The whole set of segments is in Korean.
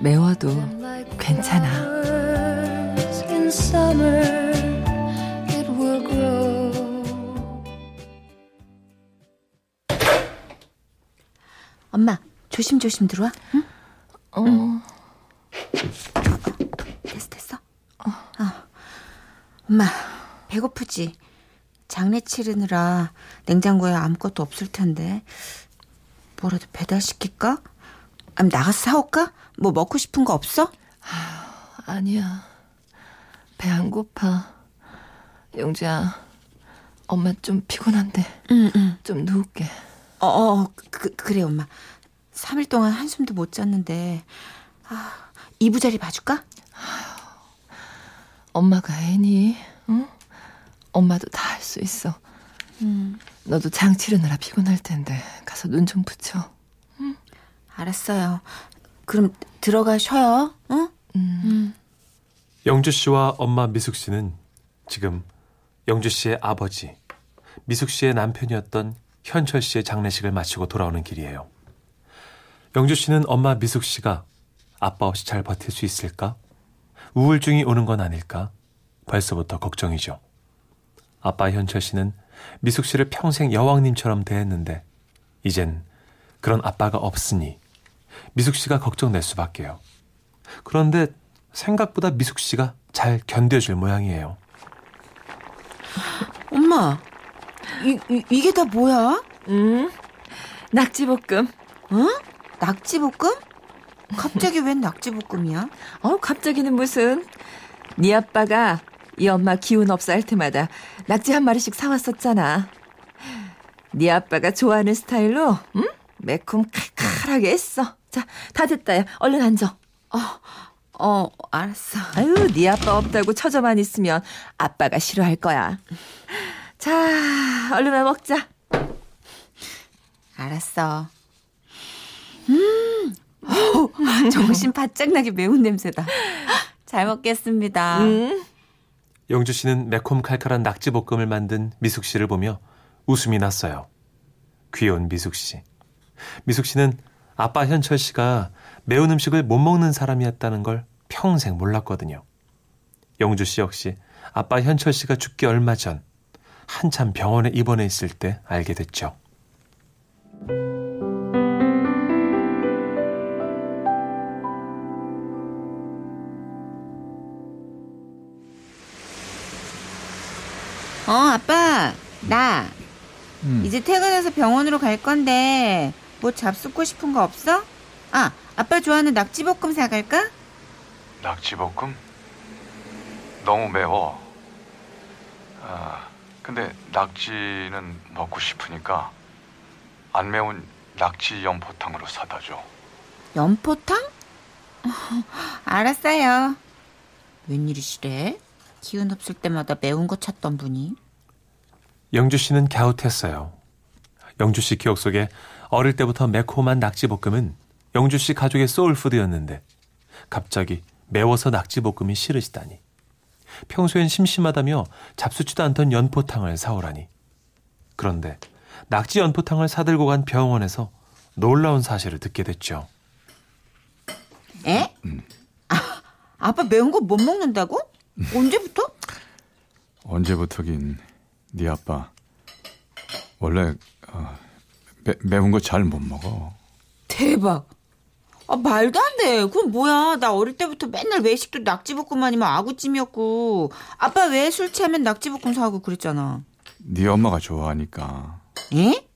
매워도 괜찮아 엄마 조심조심 들어와 응? 어 응. 됐어 됐어 어. 어. 엄마 배고프지 장례 치르느라 냉장고에 아무것도 없을 텐데 뭐라도 배달시킬까? 아니 나가서 사올까? 뭐 먹고 싶은 거 없어? 아, 아니야 배 안 고파 영주야 엄마 좀 피곤한데 응, 응. 좀 누울게 어, 어 그, 그래 엄마 3일 동안 한숨도 못 잤는데 아, 이부자리 봐줄까? 엄마가 애니 응? 엄마도 다 할 수 있어. 음. 너도 장 치르느라 피곤할 텐데 가서 눈 좀 붙여. 응? 알았어요. 그럼 들어가 쉬어요. 응? 음. 음. 영주 씨와 엄마 미숙 씨는 지금 영주 씨의 아버지 미숙 씨의 남편이었던 현철 씨의 장례식을 마치고 돌아오는 길이에요. 영주 씨는 엄마 미숙 씨가 아빠 없이 잘 버틸 수 있을까? 우울증이 오는 건 아닐까? 벌써부터 걱정이죠. 아빠 현철 씨는 미숙 씨를 평생 여왕님처럼 대했는데 이젠 그런 아빠가 없으니 미숙 씨가 걱정될 수밖에요. 그런데 생각보다 미숙 씨가 잘 견뎌줄 모양이에요. 엄마, 이, 이 이게 다 뭐야? 음, 낙지볶음. 응? 낙지볶음? 갑자기 웬 낙지볶음이야? 어, 갑자기는 무슨? 네 아빠가 이 엄마 기운 없어 할 때마다 낙지 한 마리씩 사왔었잖아. 네 아빠가 좋아하는 스타일로 응? 매콤 칼칼하게 했어. 자, 다 됐다. 야. 얼른 앉아. 어, 어, 알았어. 아유, 네 아빠 없다고 처져만 있으면 아빠가 싫어할 거야. 자, 얼른 먹자. 알았어. 음, 오, 정신 바짝 나게 매운 냄새다. 잘 먹겠습니다. 음. 영주 씨는 매콤 칼칼한 낙지 볶음을 만든 미숙 씨를 보며 웃음이 났어요. 귀여운 미숙 씨. 미숙 씨는 아빠 현철 씨가 매운 음식을 못 먹는 사람이었다는 걸 평생 몰랐거든요. 영주 씨 역시 아빠 현철 씨가 죽기 얼마 전 한참 병원에 입원해 있을 때 알게 됐죠. 어, 아빠, 나 음. 이제 퇴근해서 병원으로 갈 건데 뭐 잡수고 싶은 거 없어? 아, 아빠 좋아하는 낙지볶음 사갈까? 낙지볶음? 너무 매워. 아, 근데 낙지는 먹고 싶으니까 안 매운 낙지 연포탕으로 사다 줘. 연포탕? 알았어요. 웬일이시래? 기운 없을 때마다 매운 거 찾던 분이. 영주 씨는 갸웃했어요. 영주 씨 기억 속에 어릴 때부터 매콤한 낙지볶음은 영주 씨 가족의 소울푸드였는데 갑자기 매워서 낙지볶음이 싫으시다니. 평소엔 심심하다며 잡수지도 않던 연포탕을 사오라니. 그런데 낙지 연포탕을 사들고 간 병원에서 놀라운 사실을 듣게 됐죠. 에? 음. 아, 아빠 매운 거 못 먹는다고? 언제부터? 언제부터긴 네 아빠 원래 어, 매, 매운 거 잘 못 먹어. 대박. 아, 말도 안 돼. 그럼 뭐야. 나 어릴 때부터 맨날 외식도 낙지볶음 아니면 아구찜이었고. 아빠 왜 술 취하면 낙지볶음 사고 그랬잖아. 네 엄마가 좋아하니까. 예?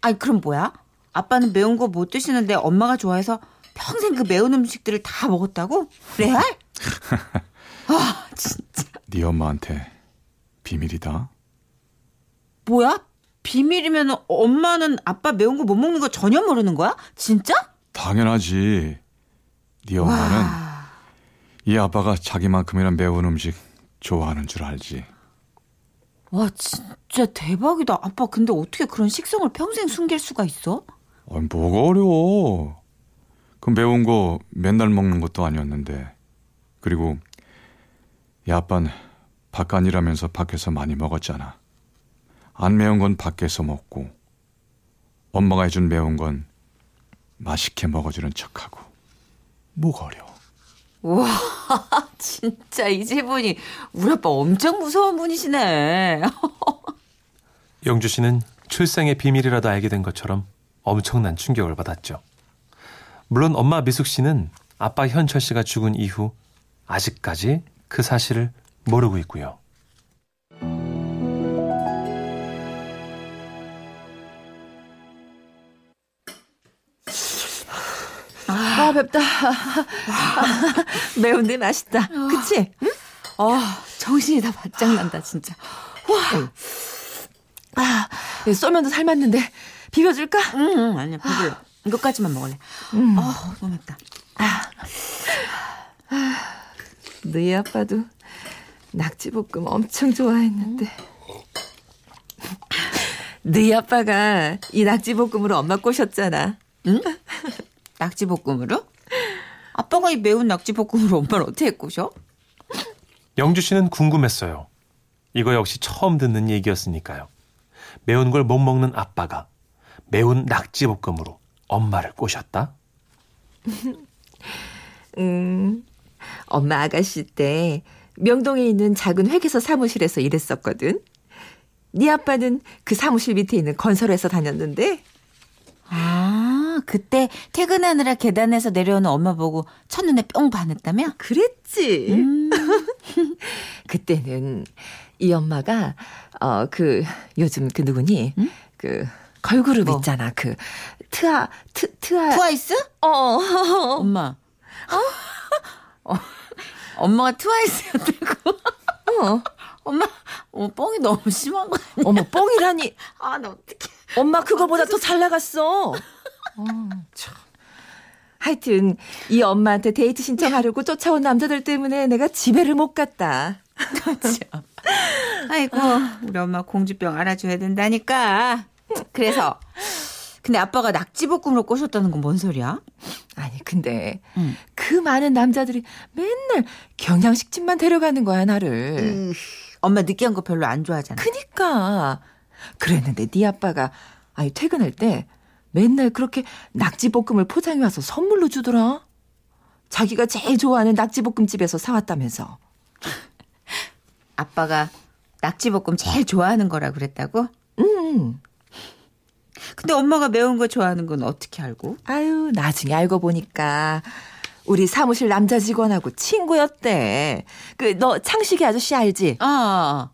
아니, 그럼 뭐야? 아빠는 매운 거 못 드시는데 엄마가 좋아해서 평생 그 매운 음식들을 다 먹었다고? 레알? 아, 진짜. 네 엄마한테 비밀이다. 뭐야? 비밀이면 엄마는 아빠 매운 거 못 먹는 거 전혀 모르는 거야? 진짜? 당연하지. 네 엄마는 이 아빠가 자기만큼이나 매운 음식 좋아하는 줄 알지. 와, 진짜 대박이다. 아빠, 근데 어떻게 그런 식성을 평생 숨길 수가 있어? 아니, 뭐가 어려워. 그 매운 거 맨날 먹는 것도 아니었는데. 그리고 이 아빠는 밖간이라면서 밖에서 많이 먹었잖아. 안 매운 건 밖에서 먹고 엄마가 해준 매운 건 맛있게 먹어주는 척하고 뭐가 어려워. 우와, 진짜 이제 보니 우리 아빠 엄청 무서운 분이시네. 영주 씨는 출생의 비밀이라도 알게 된 것처럼 엄청난 충격을 받았죠. 물론 엄마 미숙 씨는 아빠 현철 씨가 죽은 이후 아직까지 그 사실을 모르고 있고요. 아, 맵다. 매운데 맛있다. 그치? 응? 아, 정신이 다 바짝 난다, 진짜. 아, 쏘면도 삶았는데 비벼줄까? 응, 응, 아니야, 배불러. 이것까지만 먹을래. 음. 아, 너무 맵다. 너희 아빠도 낙지볶음 엄청 좋아했는데. 너희 아빠가 이 낙지볶음으로 엄마 꼬셨잖아. 응? 낙지볶음으로? 아빠가 이 매운 낙지볶음으로 엄마를 어떻게 꼬셔? 영주 씨는 궁금했어요. 이거 역시 처음 듣는 얘기였으니까요. 매운 걸 못 먹는 아빠가 매운 낙지볶음으로 엄마를 꼬셨다? 음, 엄마 아가씨 때 명동에 있는 작은 회계사 사무실에서 일했었거든. 네 아빠는 그 사무실 밑에 있는 건설회사 다녔는데 아, 그때 퇴근하느라 계단에서 내려오는 엄마 보고 첫눈에 뿅 반했다며? 그랬지. 음. 그때는 이 엄마가 어 그 요즘 그 누구니? 그 걸그룹 뭐? 있잖아. 그 트아 트 트아 트와이스? 어. 엄마. 어? 엄마가 트와이스였다고? 어. 엄마, 어, 뻥이 너무 심한 거 아니야? 어머 뻥이라니. 아, 나 어떡해. 엄마 그거보다 더 잘 나갔어. 어, 참. 하여튼 이 엄마한테 데이트 신청하려고 쫓아온 남자들 때문에 내가 집에를 못 갔다. 참. 아이고, 우리 엄마 공주병 알아줘야 된다니까. 그래서, 근데 아빠가 낙지볶음으로 꼬셨다는 건 뭔 소리야? 아니 근데 응. 그 많은 남자들이 맨날 경양식집만 데려가는 거야 나를. 엄마 느끼한 거 별로 안 좋아하잖아. 그니까 그랬는데 네 아빠가 아니 퇴근할 때 맨날 그렇게 낙지볶음을 포장해 와서 선물로 주더라. 자기가 제일 좋아하는 낙지볶음집에서 사왔다면서. 아빠가 낙지볶음 제일 좋아하는 거라 그랬다고? 음. 근데 엄마가 매운 거 좋아하는 건 어떻게 알고? 아유 나중에 알고 보니까 우리 사무실 남자 직원하고 친구였대. 그 너 창식이 아저씨 알지? 아,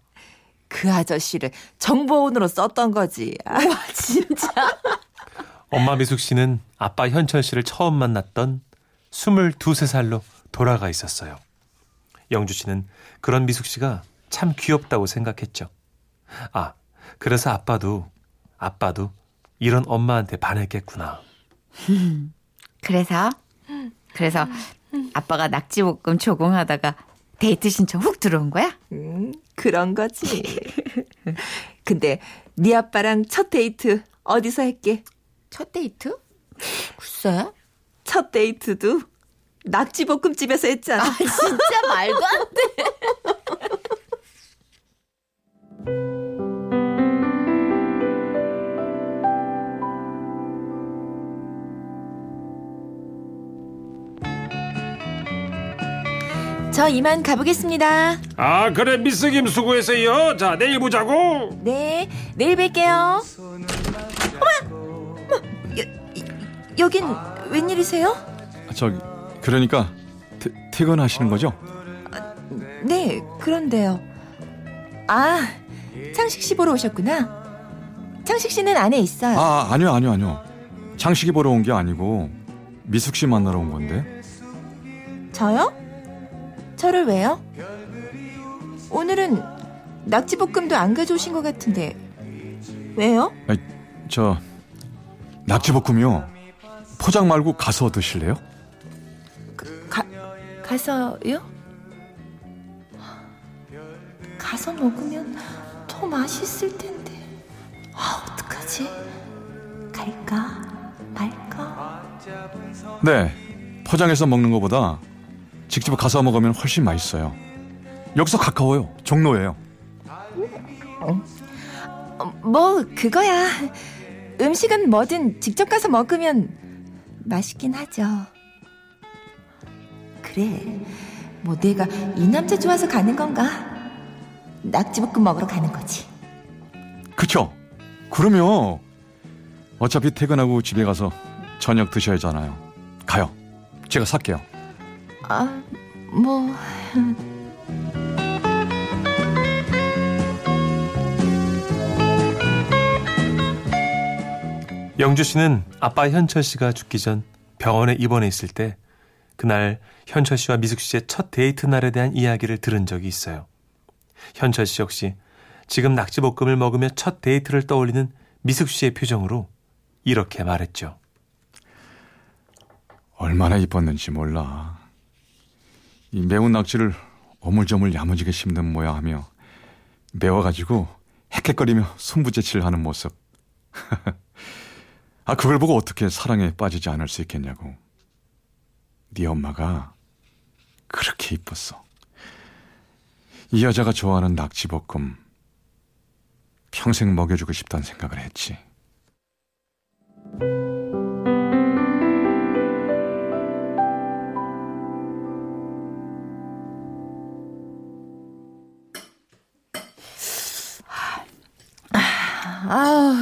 그 아저씨를 정보원으로 썼던 거지. 아, 와, 진짜? 엄마 미숙 씨는 아빠 현철 씨를 처음 만났던 22, 3살로 돌아가 있었어요. 영주 씨는 그런 미숙 씨가 참 귀엽다고 생각했죠. 아, 그래서 아빠도, 아빠도 이런 엄마한테 반했겠구나. 그래서? 그래서 아빠가 낙지볶음 조공하다가 데이트 신청 훅 들어온 거야? 음, 그런 거지. 근데 네 아빠랑 첫 데이트 어디서 했게? 첫 데이트? 글쎄. 첫 데이트도 낙지볶음집에서 했잖아. 진짜 말도 안 돼. 저 이만 가보겠습니다. 아 그래 미스 김 수고했어요 자 내일 보자고 네, 내일 뵐게요. 어머, 여, 이- 여긴 웬일이세요? 아, 저기 그러니까 퇴, 퇴근하시는 거죠? 네, 그런데요. 아, 창식 씨 보러 오셨구나. 창식 씨는 안에 있어요. 아 아니요 아니요 아니요. 장식이 보러 온 게 아니고 미숙 씨 만나러 온 건데. 저요? 저를 왜요? 오늘은 낙지볶음도 안 가져오신 것 같은데 왜요? 아니, 저 낙지볶음이요. 포장 말고 가서 드실래요? 가, 가서요? 가서 먹으면 더 맛있을 텐데. 아, 어떡하지? 갈까? 말까? 네, 포장해서 먹는 것보다 직접 가서 먹으면 훨씬 맛있어요. 여기서 가까워요. 종로예요. 어, 뭐, 그거야. 음식은 뭐든 직접 가서 먹으면 맛있긴 하죠. 그래. 뭐 내가 이 남자 좋아서 가는 건가? 낙지볶음 먹으러 가는 거지. 그쵸? 그러면 어차피 퇴근하고 집에 가서 저녁 드셔야 하잖아요. 가요. 제가 살게요. 아, 뭐. 영주 씨는 아빠 현철 씨가 죽기 전 병원에 입원해 있을 때 그날 현철 씨와 미숙 씨의 첫 데이트 날에 대한 이야기를 들은 적이 있어요. 현철 씨 역시 지금 낙지볶음을 먹으며 첫 데이트를 떠올리는 미숙 씨의 표정으로 이렇게 말했죠. 얼마나 이뻤는지 몰라. 이 매운 낙지를 오물조물 야무지게 씹는 모양하며 매워가지고 헥헥거리며 손부채질을 하는 모습. 아 그걸 보고 어떻게 사랑에 빠지지 않을 수 있겠냐고. 네 엄마가 그렇게 이뻤어. 이 여자가 좋아하는 낙지볶음 평생 먹여주고 싶다는 생각을 했지. 아우,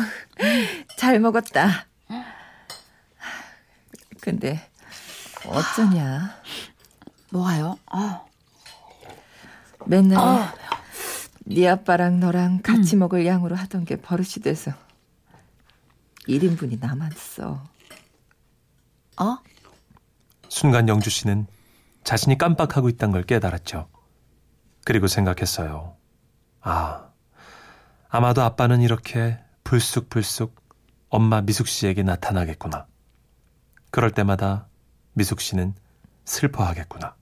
잘 먹었다. 근데, 어쩌냐. 뭐가요? 어. 맨날 네 아빠랑 너랑 같이 먹을 양으로 하던 게 버릇이 돼서 1인분이 남았어. 어? 순간 영주 씨는 자신이 깜빡하고 있다는 걸 깨달았죠. 그리고 생각했어요. 아, 아마도 아빠는 이렇게 불쑥불쑥 엄마 미숙 씨에게 나타나겠구나. 그럴 때마다 미숙 씨는 슬퍼하겠구나.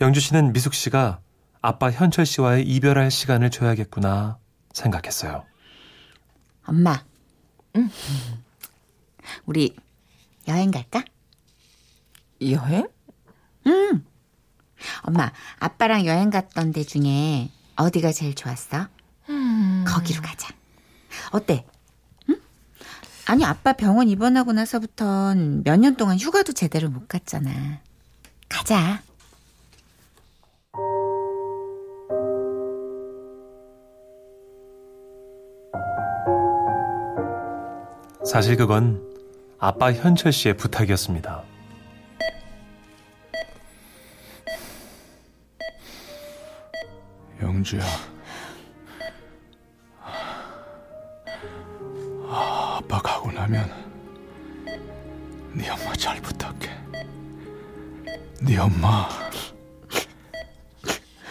영주 씨는 미숙 씨가 아빠 현철 씨와의 이별할 시간을 줘야겠구나 생각했어요. 엄마. 응. 우리 여행 갈까? 여행? 응. 엄마, 아빠랑 여행 갔던 데 중에 어디가 제일 좋았어? 거기로 가자. 어때? 응? 아니, 아빠 병원 입원하고 나서부턴 몇 년 동안 휴가도 제대로 못 갔잖아. 가자. 사실 그건 아빠 현철 씨의 부탁이었습니다. 영주야. 가고 나면 네 엄마 잘 부탁해. 네 엄마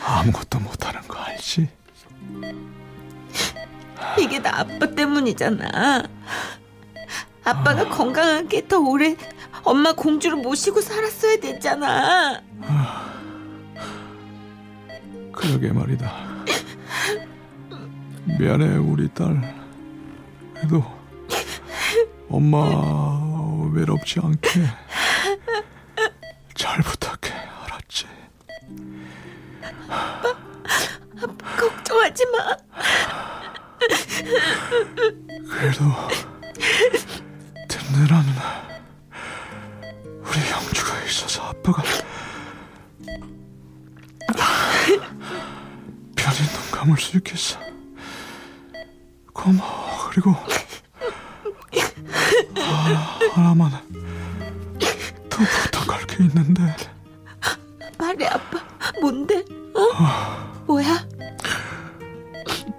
아무것도 못하는 거 알지? 이게 다 아빠 때문이잖아. 아빠가 건강하게 더 오래 엄마 공주를 모시고 살았어야 됐잖아. 그러게 말이다. 미안해 우리 딸. 그래도 엄마 외롭지 않게 잘 부탁해 알았지? 걱정하지 마. 그래도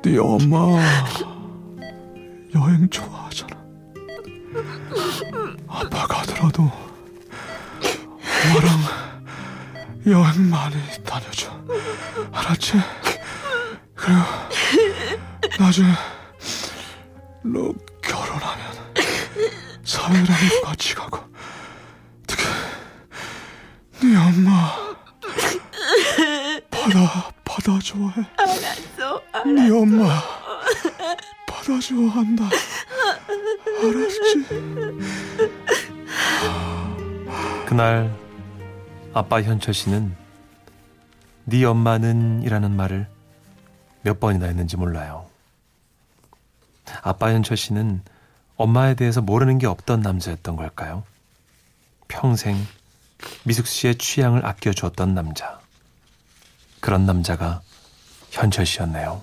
네 엄마 여행 좋아하잖아. 아빠 가더라도 엄마랑 여행 많이 다녀줘. 알았지? 그리고 나중에 너 결혼하면 사회랑도 같이 가고 어떻게 네 엄마 받아 받아 좋아해. 네 엄마 받아 좋아한다 알았지 그날 아빠 현철 씨는 네 엄마는 이라는 말을 몇 번이나 했는지 몰라요. 아빠 현철 씨는 엄마에 대해서 모르는 게 없던 남자였던 걸까요? 평생 미숙 씨의 취향을 아껴주었던 남자. 그런 남자가 현철 씨였네요.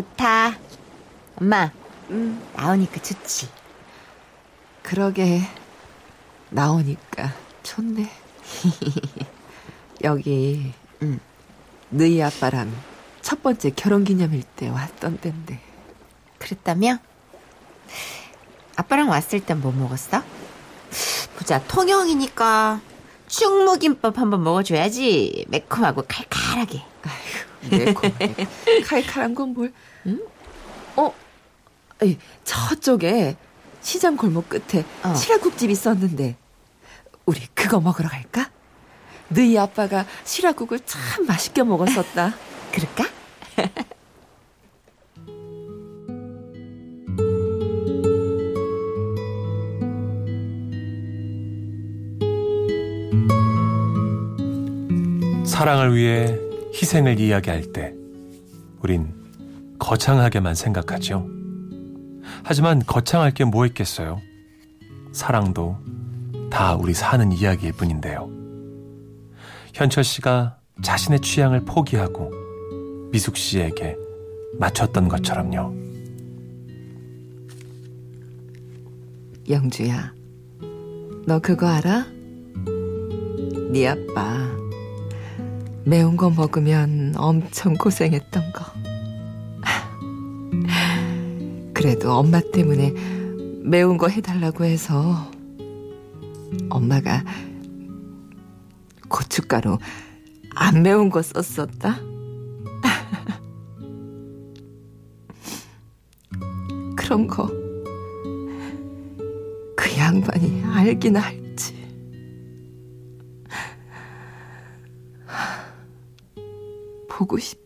좋다. 엄마, 나오니까 좋지. 그러게 나오니까 좋네. 여기 응. 너희 아빠랑 첫 번째 결혼 기념일 때 왔던 땐데 그랬다며? 아빠랑 왔을 땐 뭐 먹었어? 보자, 통영이니까 충무김밥 한번 먹어줘야지. 매콤하고 칼칼하게. 매콤 하게 칼칼한 건 뭘? 응? 어? 에이, 저쪽에 시장 골목 끝에 어. 시라국집 있었는데 우리 그거 먹으러 갈까? 너희 아빠가 시라국을 참 맛있게 먹었었다. 그럴까? 사랑을 위해 희생을 이야기할 때 우린 거창하게만 생각하죠. 하지만 거창할 게 뭐 있겠어요? 사랑도 다 우리 사는 이야기일 뿐인데요. 현철 씨가 자신의 취향을 포기하고 미숙 씨에게 맞췄던 것처럼요. 영주야, 너 그거 알아? 네 아빠 매운 거 먹으면 엄청 고생했던 거. 그래도 엄마 때문에 매운 거 해달라고 해서 엄마가 고춧가루 안 매운 거 썼었다. 그런 거. 그 양반이 알긴 알 보고 싶다.